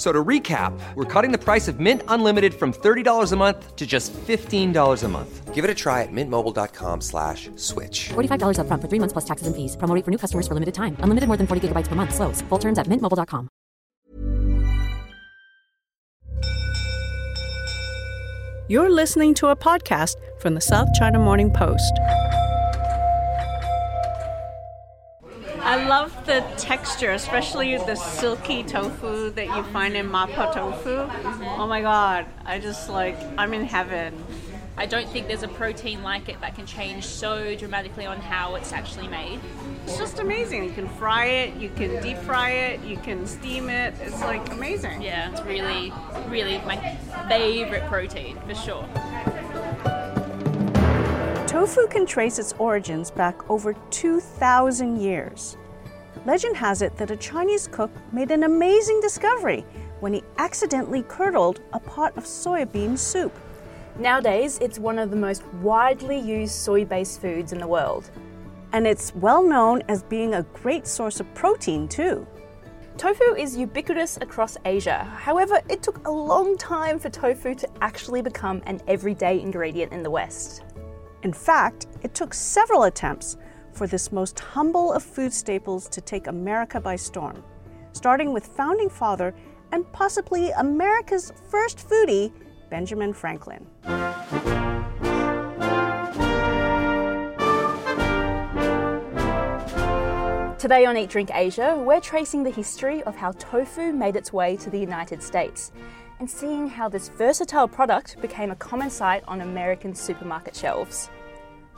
F- So to recap, we're cutting the price of Mint Unlimited from $30 a month to just $15 a month. Give it a try at mintmobile.com slash switch. $45 upfront for three months plus taxes and fees. Promo rate for new customers for limited time. Unlimited more than 40 gigabytes per month. Slows. Full terms at mintmobile.com. You're listening to a podcast from the South China Morning Post. I love the texture, especially the silky tofu that you find in mapo tofu. Oh my god, I just like, I'm in heaven. I don't think there's a protein like it that can change so dramatically on how it's actually made. It's just amazing. You can fry it, you can deep fry it, you can steam it. It's like amazing. Yeah, it's really, really my favorite protein for sure. Tofu can trace its origins back over 2,000 years. Legend has it that a Chinese cook made an amazing discovery when he accidentally curdled a pot of soybean soup. Nowadays, it's one of the most widely used soy based foods in the world. And it's well known as being a great source of protein, too. Tofu is ubiquitous across Asia. However, it took a long time for tofu to actually become an everyday ingredient in the West. In fact, it took several attempts for this most humble of food staples to take America by storm, starting with founding father and possibly America's first foodie, Benjamin Franklin. Today on Eat Drink Asia, we're tracing the history of how tofu made its way to the United States and seeing how this versatile product became a common sight on American supermarket shelves.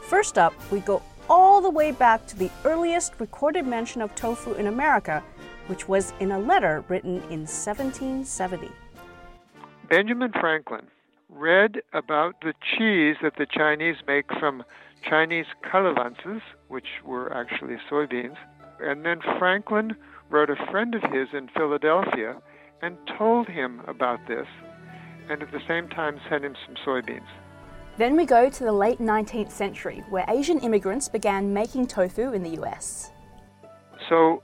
First up, we go all the way back to the earliest recorded mention of tofu in America, which was in a letter written in 1770. Benjamin Franklin read about the cheese that the Chinese make from Chinese calavances, which were actually soybeans. And then Franklin wrote a friend of his in Philadelphia and told him about this, and at the same time sent him some soybeans. Then we go to the late 19th century, where Asian immigrants began making tofu in the US. So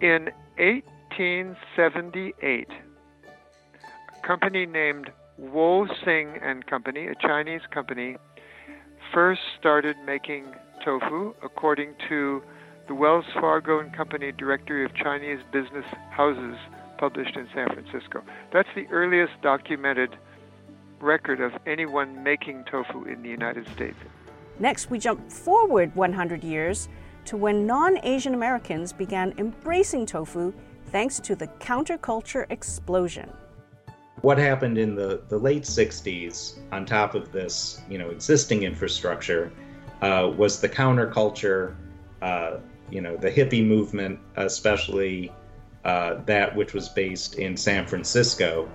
in 1878, a company named Wo Sing and Company, a Chinese company, first started making tofu according to the Wells Fargo and Company Directory of Chinese Business Houses published in San Francisco. That's the earliest documented record of anyone making tofu in the United States. Next, we jump forward 100 years to when non Asian Americans began embracing tofu thanks to the counterculture explosion. What happened in the, the late 60s, on top of this you know, existing infrastructure, uh, was the counterculture, uh, you know, the hippie movement, especially uh, that which was based in San Francisco.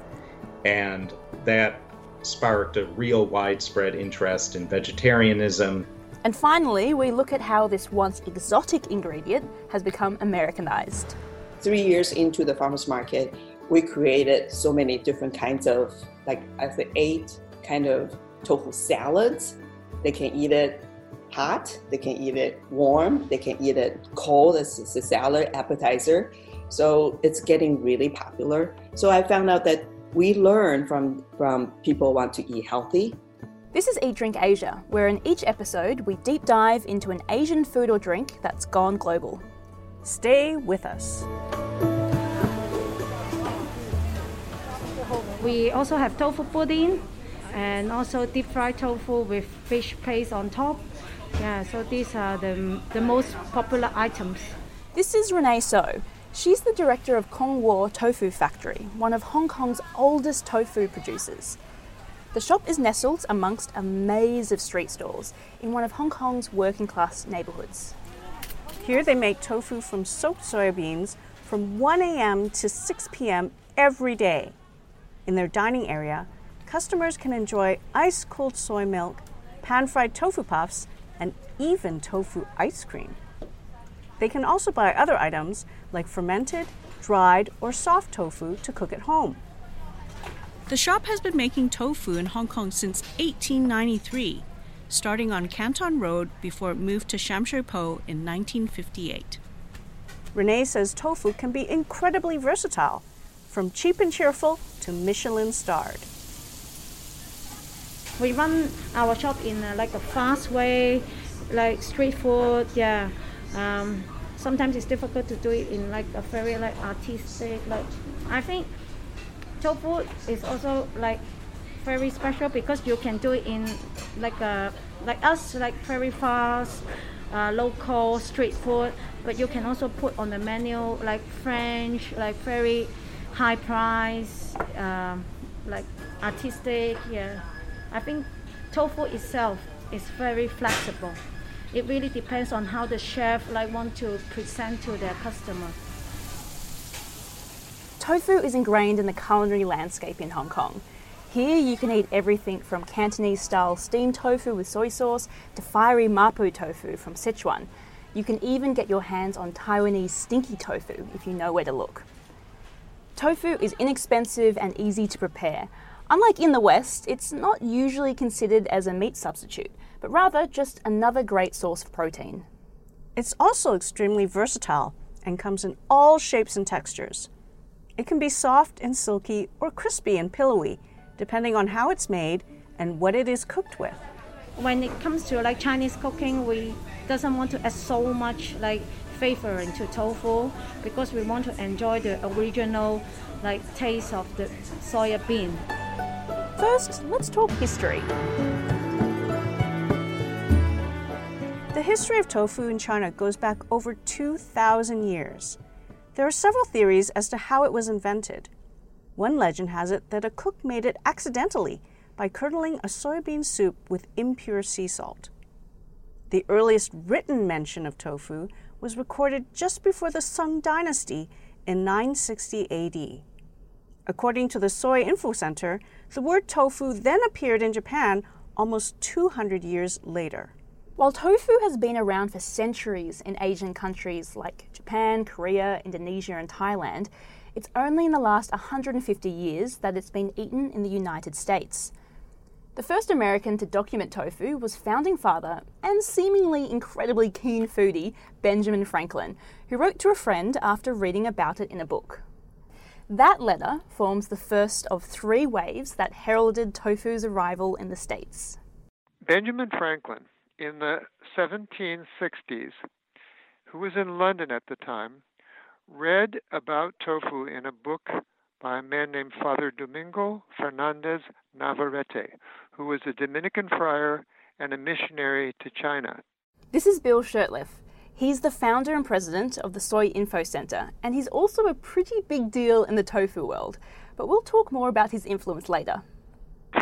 And that sparked a real widespread interest in vegetarianism. And finally, we look at how this once exotic ingredient has become Americanized. Three years into the farmers market, we created so many different kinds of, like I think, eight kind of tofu salads. They can eat it hot, they can eat it warm, they can eat it cold as a salad appetizer. So it's getting really popular. So I found out that we learn from from people want to eat healthy. This is Eat Drink Asia, where in each episode we deep dive into an Asian food or drink that's gone global. Stay with us. We also have tofu pudding and also deep fried tofu with fish paste on top. Yeah, so these are the, the most popular items. This is Renee So. She's the director of Kong Wo Tofu Factory, one of Hong Kong's oldest tofu producers. The shop is nestled amongst a maze of street stalls in one of Hong Kong's working class neighborhoods. Here they make tofu from soaked soybeans from 1 a.m. to 6 p.m. every day. In their dining area, customers can enjoy ice cold soy milk, pan fried tofu puffs, and even tofu ice cream. They can also buy other items like fermented, dried, or soft tofu to cook at home. The shop has been making tofu in Hong Kong since 1893, starting on Canton Road before it moved to Sham Shui Po in 1958. Renee says tofu can be incredibly versatile, from cheap and cheerful to Michelin starred. We run our shop in a, like a fast way, like street food. Yeah, um, sometimes it's difficult to do it in like a very like artistic. Like I think tofu is also like very special because you can do it in like a like us like very fast uh, local street food but you can also put on the menu like french like very high price um, like artistic yeah i think tofu itself is very flexible it really depends on how the chef like want to present to their customer Tofu is ingrained in the culinary landscape in Hong Kong. Here you can eat everything from Cantonese style steamed tofu with soy sauce to fiery mapo tofu from Sichuan. You can even get your hands on Taiwanese stinky tofu if you know where to look. Tofu is inexpensive and easy to prepare. Unlike in the West, it's not usually considered as a meat substitute, but rather just another great source of protein. It's also extremely versatile and comes in all shapes and textures. It can be soft and silky or crispy and pillowy, depending on how it's made and what it is cooked with. when it comes to like Chinese cooking, we doesn't want to add so much like flavor into tofu because we want to enjoy the original like taste of the soya bean. First, let's talk history. The history of tofu in China goes back over 2,000 years. There are several theories as to how it was invented. One legend has it that a cook made it accidentally by curdling a soybean soup with impure sea salt. The earliest written mention of tofu was recorded just before the Sung dynasty in 960 AD. According to the Soy Info Center, the word tofu then appeared in Japan almost 200 years later. While tofu has been around for centuries in Asian countries like Japan, Korea, Indonesia, and Thailand, it's only in the last 150 years that it's been eaten in the United States. The first American to document tofu was founding father and seemingly incredibly keen foodie Benjamin Franklin, who wrote to a friend after reading about it in a book. That letter forms the first of three waves that heralded tofu's arrival in the States. Benjamin Franklin, in the 1760s, who was in London at the time, read about tofu in a book by a man named Father Domingo Fernandez Navarrete, who was a Dominican friar and a missionary to China. This is Bill Shurtleff. He's the founder and president of the Soy Info Center, and he's also a pretty big deal in the tofu world. But we'll talk more about his influence later.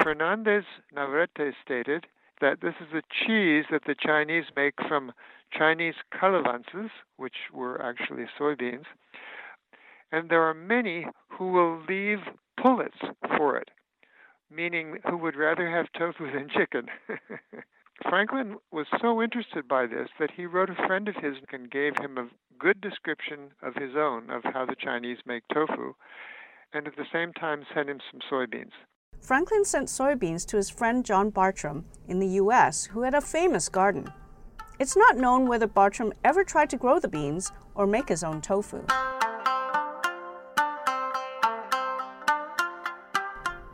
Fernandez Navarrete stated that this is a cheese that the Chinese make from Chinese calavances, which were actually soybeans, and there are many who will leave pullets for it, meaning who would rather have tofu than chicken. Franklin was so interested by this that he wrote a friend of his and gave him a good description of his own of how the Chinese make tofu, and at the same time sent him some soybeans. Franklin sent soybeans to his friend John Bartram in the U.S., who had a famous garden. It's not known whether Bartram ever tried to grow the beans or make his own tofu.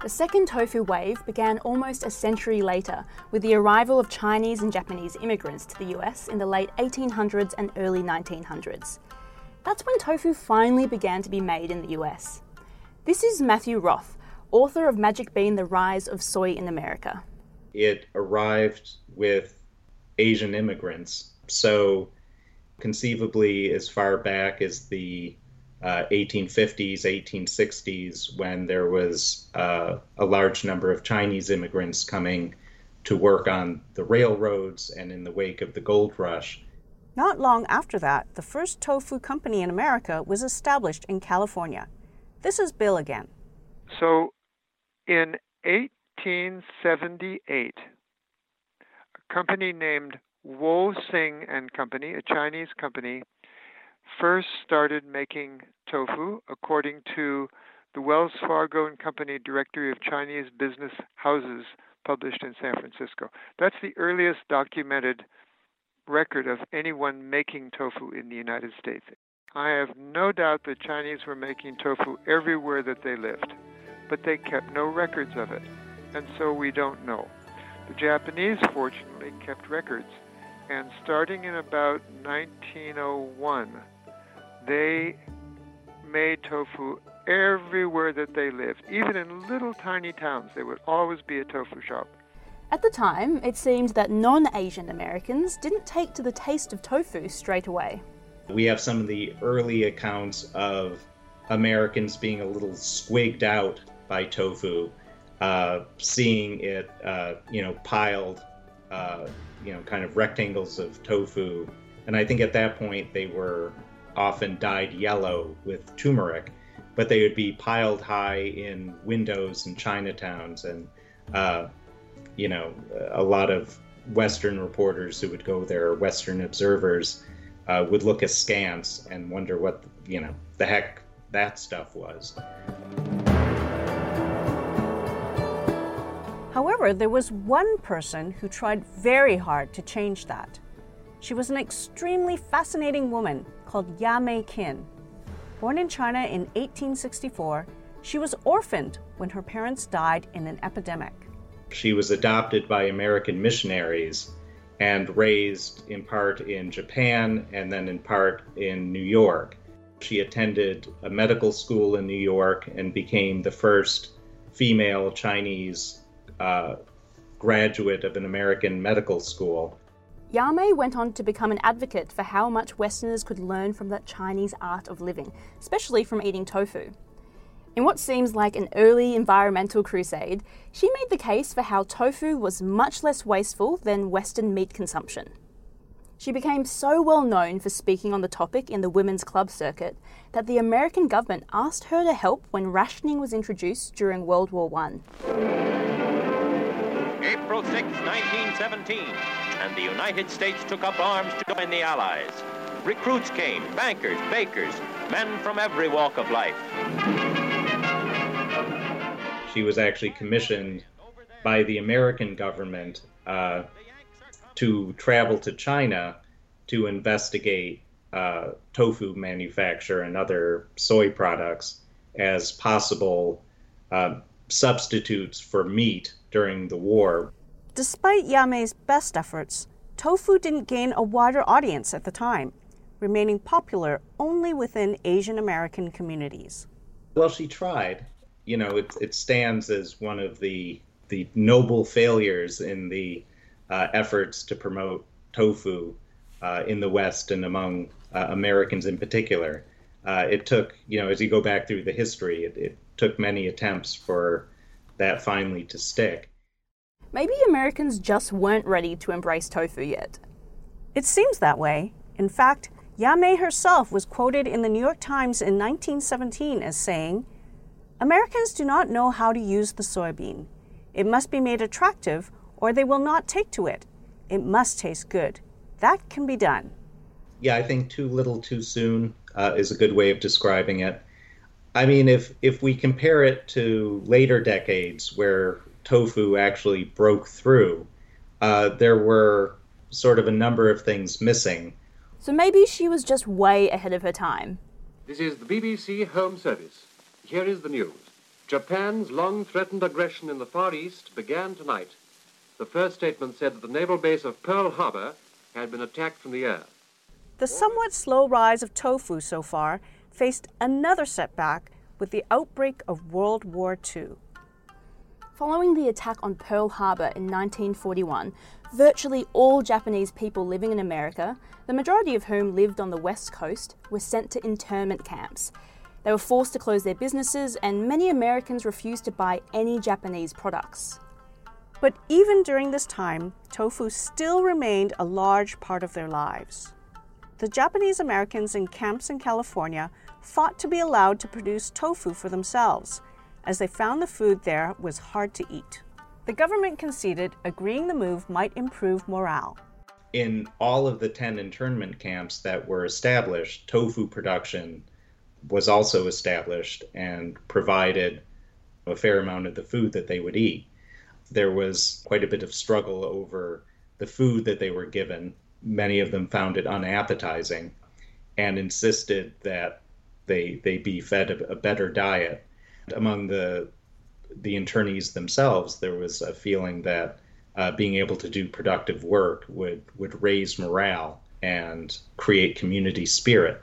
The second tofu wave began almost a century later with the arrival of Chinese and Japanese immigrants to the US in the late 1800s and early 1900s. That's when tofu finally began to be made in the US. This is Matthew Roth, author of Magic Bean The Rise of Soy in America. It arrived with Asian immigrants. So, conceivably, as far back as the uh, 1850s, 1860s, when there was uh, a large number of Chinese immigrants coming to work on the railroads and in the wake of the gold rush. Not long after that, the first tofu company in America was established in California. This is Bill again. So, in 1878, a company named Wo Sing and Company, a Chinese company, first started making tofu according to the Wells Fargo and Company Directory of Chinese Business Houses published in San Francisco. That's the earliest documented record of anyone making tofu in the United States. I have no doubt the Chinese were making tofu everywhere that they lived, but they kept no records of it, and so we don't know. The Japanese, fortunately, kept records, and starting in about 1901, they made tofu everywhere that they lived. Even in little tiny towns, there would always be a tofu shop. At the time, it seemed that non Asian Americans didn't take to the taste of tofu straight away. We have some of the early accounts of Americans being a little squigged out by tofu, uh, seeing it, uh, you know, piled, uh, you know, kind of rectangles of tofu. And I think at that point they were often dyed yellow with turmeric, but they would be piled high in windows and Chinatowns. And, uh, you know, a lot of Western reporters who would go there, Western observers, uh, would look askance and wonder what, you know, the heck that stuff was. However, there was one person who tried very hard to change that. She was an extremely fascinating woman called Ya Mei Kin. Born in China in 1864, she was orphaned when her parents died in an epidemic. She was adopted by American missionaries and raised in part in Japan and then in part in New York. She attended a medical school in New York and became the first female Chinese uh, graduate of an American medical school. Ya Mei went on to become an advocate for how much Westerners could learn from that Chinese art of living, especially from eating tofu. In what seems like an early environmental crusade, she made the case for how tofu was much less wasteful than Western meat consumption. She became so well known for speaking on the topic in the women's club circuit that the American government asked her to help when rationing was introduced during World War I. April 6, 1917, and the United States took up arms to join the Allies. Recruits came, bankers, bakers, men from every walk of life. She was actually commissioned by the American government uh, to travel to China to investigate uh, tofu manufacture and other soy products as possible uh, substitutes for meat during the war. Despite Ya Mei's best efforts, tofu didn't gain a wider audience at the time, remaining popular only within Asian American communities. Well, she tried. You know, it, it stands as one of the the noble failures in the uh, efforts to promote tofu uh, in the West and among uh, Americans in particular. Uh, it took, you know, as you go back through the history, it, it took many attempts for that finally to stick. Maybe Americans just weren't ready to embrace tofu yet. It seems that way. In fact, Ya Mei herself was quoted in the New York Times in 1917 as saying, Americans do not know how to use the soybean. It must be made attractive or they will not take to it. It must taste good. That can be done. Yeah, I think too little too soon uh, is a good way of describing it. I mean, if if we compare it to later decades where tofu actually broke through, uh, there were sort of a number of things missing. So maybe she was just way ahead of her time. This is the BBC Home Service. Here is the news. Japan's long threatened aggression in the Far East began tonight. The first statement said that the naval base of Pearl Harbor had been attacked from the air. The somewhat slow rise of tofu so far faced another setback with the outbreak of World War II. Following the attack on Pearl Harbor in 1941, virtually all Japanese people living in America, the majority of whom lived on the West Coast, were sent to internment camps. They were forced to close their businesses, and many Americans refused to buy any Japanese products. But even during this time, tofu still remained a large part of their lives. The Japanese Americans in camps in California fought to be allowed to produce tofu for themselves, as they found the food there was hard to eat. The government conceded, agreeing the move might improve morale. In all of the 10 internment camps that were established, tofu production was also established and provided a fair amount of the food that they would eat. There was quite a bit of struggle over the food that they were given. Many of them found it unappetizing and insisted that they they be fed a, a better diet. Among the the internees themselves, there was a feeling that uh, being able to do productive work would would raise morale and create community spirit.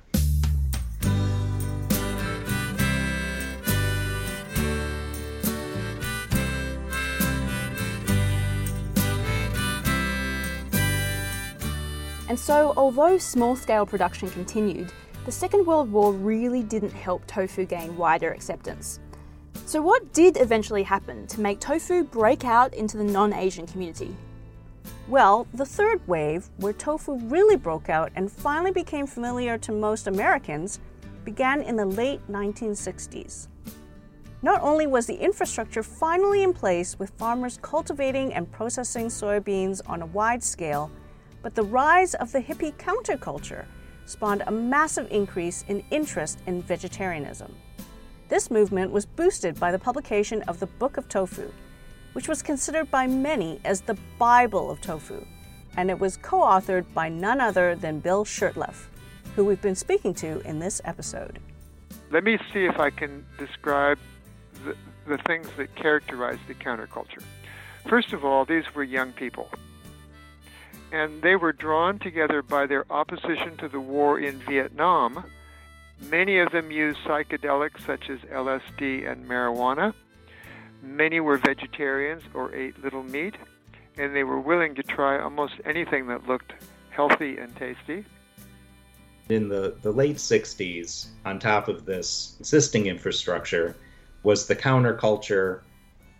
And so, although small scale production continued, the Second World War really didn't help tofu gain wider acceptance. So, what did eventually happen to make tofu break out into the non Asian community? Well, the third wave, where tofu really broke out and finally became familiar to most Americans, began in the late 1960s. Not only was the infrastructure finally in place with farmers cultivating and processing soybeans on a wide scale, but the rise of the hippie counterculture spawned a massive increase in interest in vegetarianism. This movement was boosted by the publication of the Book of Tofu, which was considered by many as the Bible of tofu, and it was co authored by none other than Bill Shurtleff, who we've been speaking to in this episode. Let me see if I can describe the, the things that characterized the counterculture. First of all, these were young people and they were drawn together by their opposition to the war in Vietnam. Many of them used psychedelics such as LSD and marijuana. Many were vegetarians or ate little meat, and they were willing to try almost anything that looked healthy and tasty. In the, the late 60s, on top of this existing infrastructure, was the counterculture,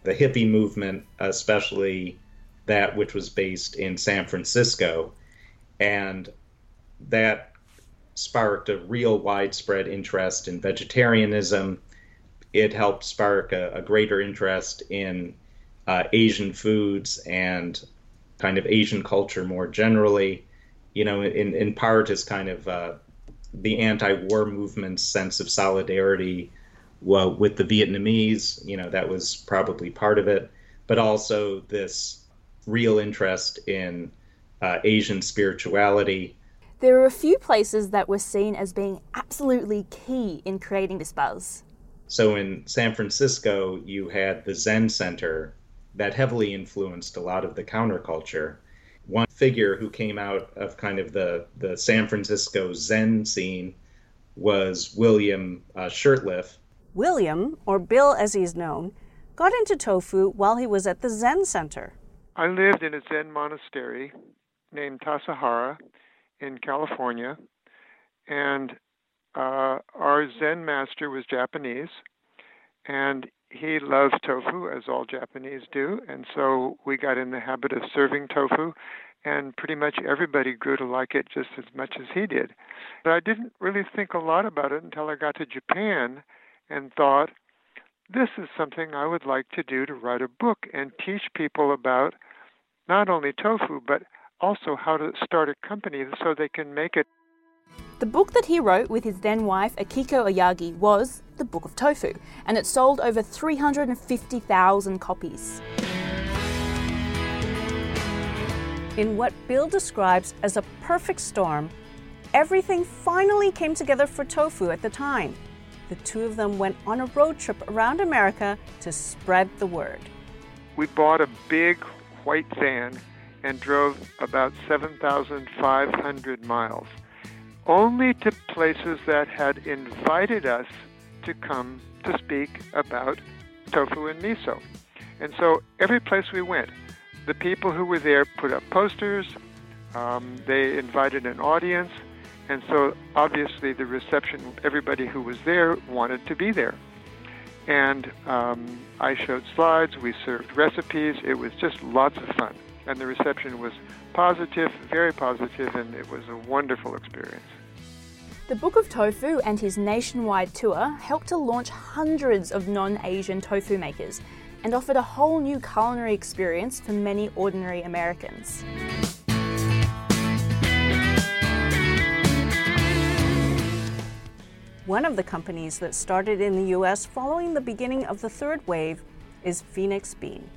the hippie movement, especially that which was based in San Francisco. And that sparked a real widespread interest in vegetarianism. It helped spark a, a greater interest in uh, Asian foods and kind of Asian culture more generally. You know, in, in part is kind of uh, the anti war movement's sense of solidarity well, with the Vietnamese. You know, that was probably part of it. But also this real interest in uh, Asian spirituality. There are a few places that were seen as being absolutely key in creating this buzz. So in San Francisco, you had the Zen Center that heavily influenced a lot of the counterculture. One figure who came out of kind of the, the San Francisco Zen scene was William uh, Shurtleff. William, or Bill as he's known, got into tofu while he was at the Zen Center. I lived in a Zen monastery named Tassajara in California, and uh, our Zen master was Japanese, and he loved tofu, as all Japanese do, and so we got in the habit of serving tofu, and pretty much everybody grew to like it just as much as he did. But I didn't really think a lot about it until I got to Japan and thought, this is something I would like to do to write a book and teach people about not only tofu, but also how to start a company so they can make it. The book that he wrote with his then wife Akiko Aoyagi was The Book of Tofu, and it sold over 350,000 copies. In what Bill describes as a perfect storm, everything finally came together for tofu at the time the two of them went on a road trip around America to spread the word. We bought a big white van and drove about 7,500 miles, only to places that had invited us to come to speak about tofu and miso. And so every place we went, the people who were there put up posters, um, they invited an audience, and so obviously the reception, everybody who was there wanted to be there. And um, I showed slides, we served recipes, it was just lots of fun. And the reception was positive, very positive, and it was a wonderful experience. The Book of Tofu and his nationwide tour helped to launch hundreds of non Asian tofu makers and offered a whole new culinary experience for many ordinary Americans. One of the companies that started in the US following the beginning of the third wave is Phoenix Bean.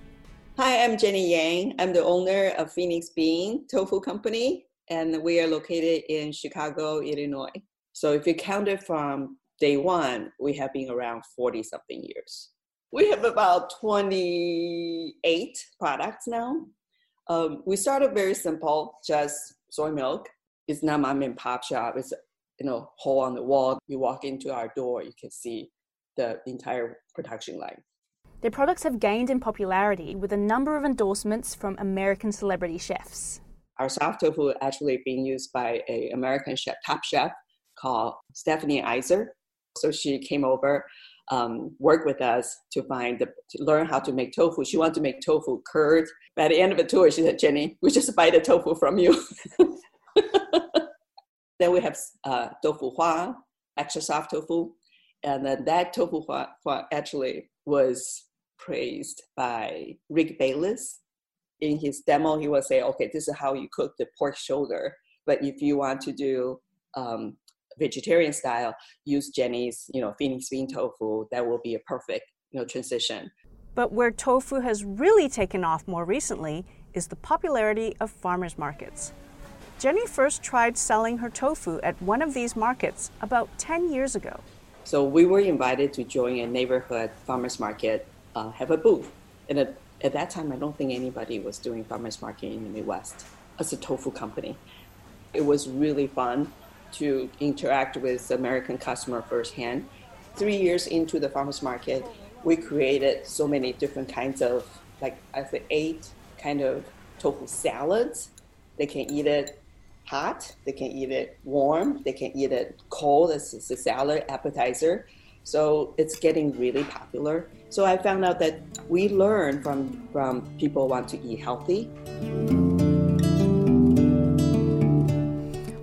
Hi, I'm Jenny Yang. I'm the owner of Phoenix Bean Tofu Company, and we are located in Chicago, Illinois. So if you count it from day one, we have been around 40 something years. We have about 28 products now. Um, we started very simple, just soy milk. It's not mom and pop shop. It's you know hole on the wall. You walk into our door, you can see the entire production line. Their products have gained in popularity with a number of endorsements from American celebrity chefs. Our soft tofu actually being used by a American chef, top chef called Stephanie Izard. So she came over, um, worked with us to find the, to learn how to make tofu. She wanted to make tofu curd. At the end of the tour, she said, "Jenny, we just buy the tofu from you." then we have uh, tofu hua, extra soft tofu, and then that tofu hua, hua actually was praised by Rick Bayless. In his demo, he will say, okay, this is how you cook the pork shoulder. But if you want to do um, vegetarian style, use Jenny's, you know, Phoenix bean tofu. That will be a perfect, you know, transition. But where tofu has really taken off more recently is the popularity of farmers markets. Jenny first tried selling her tofu at one of these markets about 10 years ago. So we were invited to join a neighborhood farmers market, uh, have a booth. And at, at that time, I don't think anybody was doing farmers market in the Midwest as a tofu company. It was really fun to interact with American customer firsthand. Three years into the farmers market, we created so many different kinds of, like I think eight kind of tofu salads. They can eat it hot, they can eat it warm, they can eat it cold as a salad appetizer. So it's getting really popular. So I found out that we learn from from people want to eat healthy.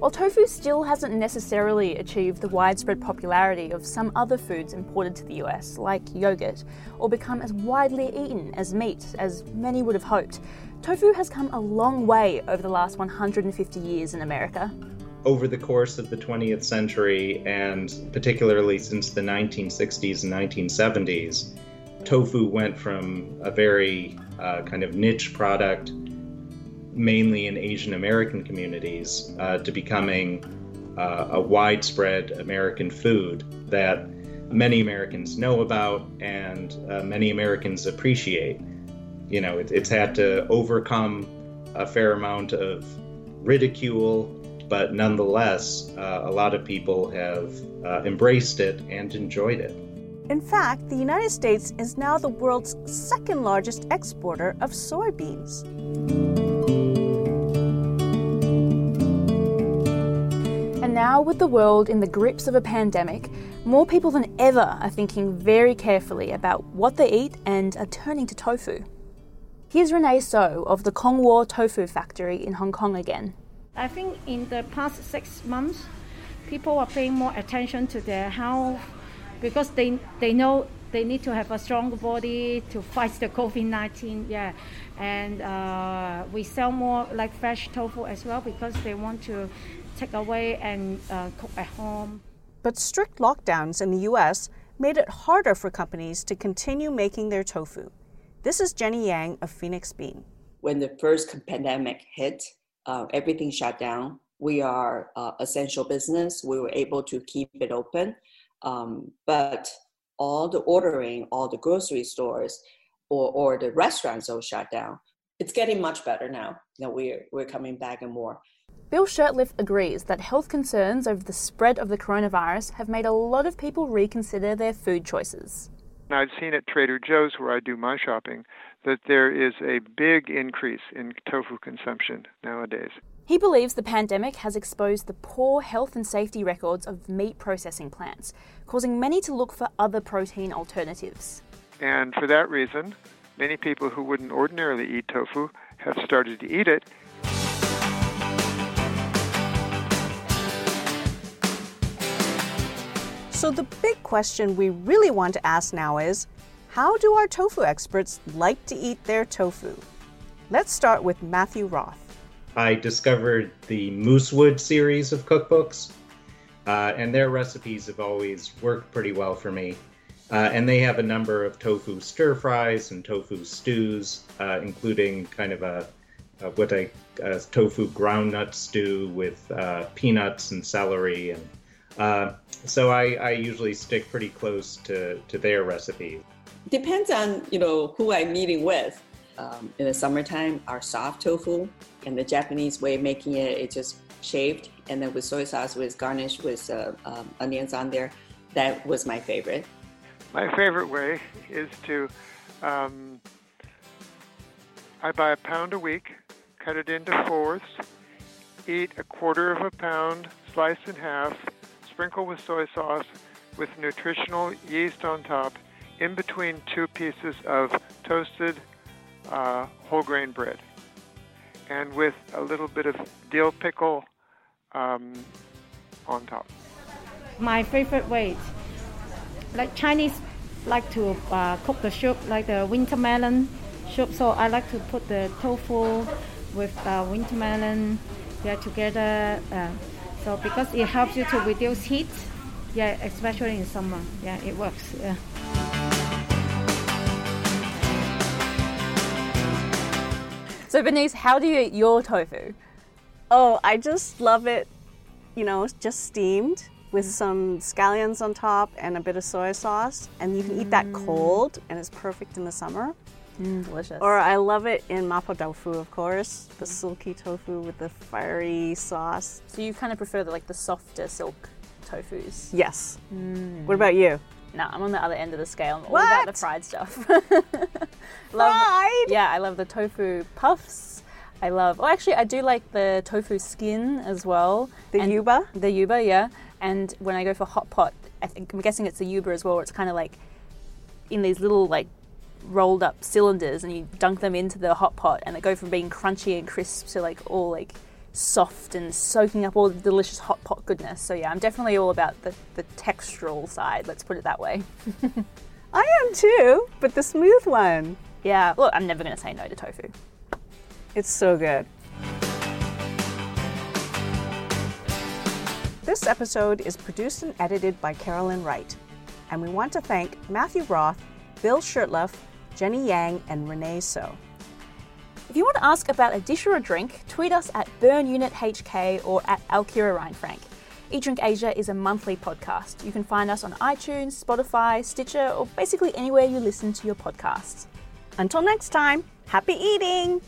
While tofu still hasn't necessarily achieved the widespread popularity of some other foods imported to the US, like yogurt, or become as widely eaten as meat as many would have hoped, tofu has come a long way over the last 150 years in America. Over the course of the 20th century, and particularly since the 1960s and 1970s, tofu went from a very uh, kind of niche product mainly in Asian American communities, uh, to becoming uh, a widespread American food that many Americans know about and uh, many Americans appreciate. You know, it, it's had to overcome a fair amount of ridicule, but nonetheless, uh, a lot of people have uh, embraced it and enjoyed it. In fact, the United States is now the world's second largest exporter of soybeans. And now, with the world in the grips of a pandemic, more people than ever are thinking very carefully about what they eat and are turning to tofu. Here's Renee So of the Kongwo Tofu Factory in Hong Kong again. I think in the past six months, people are paying more attention to their health because they, they know they need to have a strong body to fight the COVID 19. Yeah. And uh, we sell more like fresh tofu as well because they want to take away and uh, cook at home. But strict lockdowns in the US made it harder for companies to continue making their tofu. This is Jenny Yang of Phoenix Bean. When the first pandemic hit, uh, everything shut down. We are uh, essential business. We were able to keep it open, um, but all the ordering, all the grocery stores, or, or the restaurants all shut down. It's getting much better now. Know, we're we're coming back and more. Bill Shurtleff agrees that health concerns over the spread of the coronavirus have made a lot of people reconsider their food choices. I've seen at Trader Joe's, where I do my shopping, that there is a big increase in tofu consumption nowadays. He believes the pandemic has exposed the poor health and safety records of meat processing plants, causing many to look for other protein alternatives. And for that reason, many people who wouldn't ordinarily eat tofu have started to eat it So, the big question we really want to ask now is how do our tofu experts like to eat their tofu? Let's start with Matthew Roth. I discovered the Moosewood series of cookbooks, uh, and their recipes have always worked pretty well for me. Uh, and they have a number of tofu stir fries and tofu stews, uh, including kind of a, a what a, tofu groundnut stew with uh, peanuts and celery. And uh, so I, I, usually stick pretty close to, to their recipe. Depends on you know who I'm meeting with. Um, in the summertime, our soft tofu and the Japanese way of making it, it's just shaved and then with soy sauce with garnished with uh, um, onions on there. That was my favorite. My favorite way is to, um, I buy a pound a week, cut it into fourths, eat a quarter of a pound, slice in half, sprinkle with soy sauce, with nutritional yeast on top, in between two pieces of toasted uh, whole grain bread, and with a little bit of dill pickle um, on top. My favorite way like Chinese like to uh, cook the soup like the winter melon soup. So I like to put the tofu with winter melon yeah together. Uh, so because it helps you to reduce heat, yeah, especially in summer. Yeah, it works. Yeah. So Bernice, how do you eat your tofu? Oh, I just love it. You know, just steamed with some scallions on top and a bit of soy sauce. And you can eat that Mm. cold, and it's perfect in the summer. Mm, delicious. Or I love it in mapo tofu, of course, the silky tofu with the fiery sauce. So you kind of prefer the, like the softer silk tofus? Yes. Mm. What about you? No, I'm on the other end of the scale. I'm all about the fried stuff. love, Fried? Yeah, I love the tofu puffs. I love. Oh, actually, I do like the tofu skin as well. The And- yuba? The yuba, yeah. And when I go for hot pot, I think I'm guessing it's the yuba as well. Where it's kind of like in these little like rolled up cylinders, and you dunk them into the hot pot, and they go from being crunchy and crisp to like all like soft and soaking up all the delicious hot pot goodness. So yeah, I'm definitely all about the, the textural side. Let's put it that way. I am too, but the smooth one. Yeah, look, I'm never going to say no to tofu. It's so good. This episode is produced and edited by Carolyn Wright, and we want to thank Matthew Roth, Bill Shurtleff, Jenny Yang, and Renee So. If you want to ask about a dish or a drink, tweet us at BurnUnitHK or at Alkira Reinfrank. Eat Drink Asia is a monthly podcast. You can find us on iTunes, Spotify, Stitcher, or basically anywhere you listen to your podcasts. Until next time, happy eating!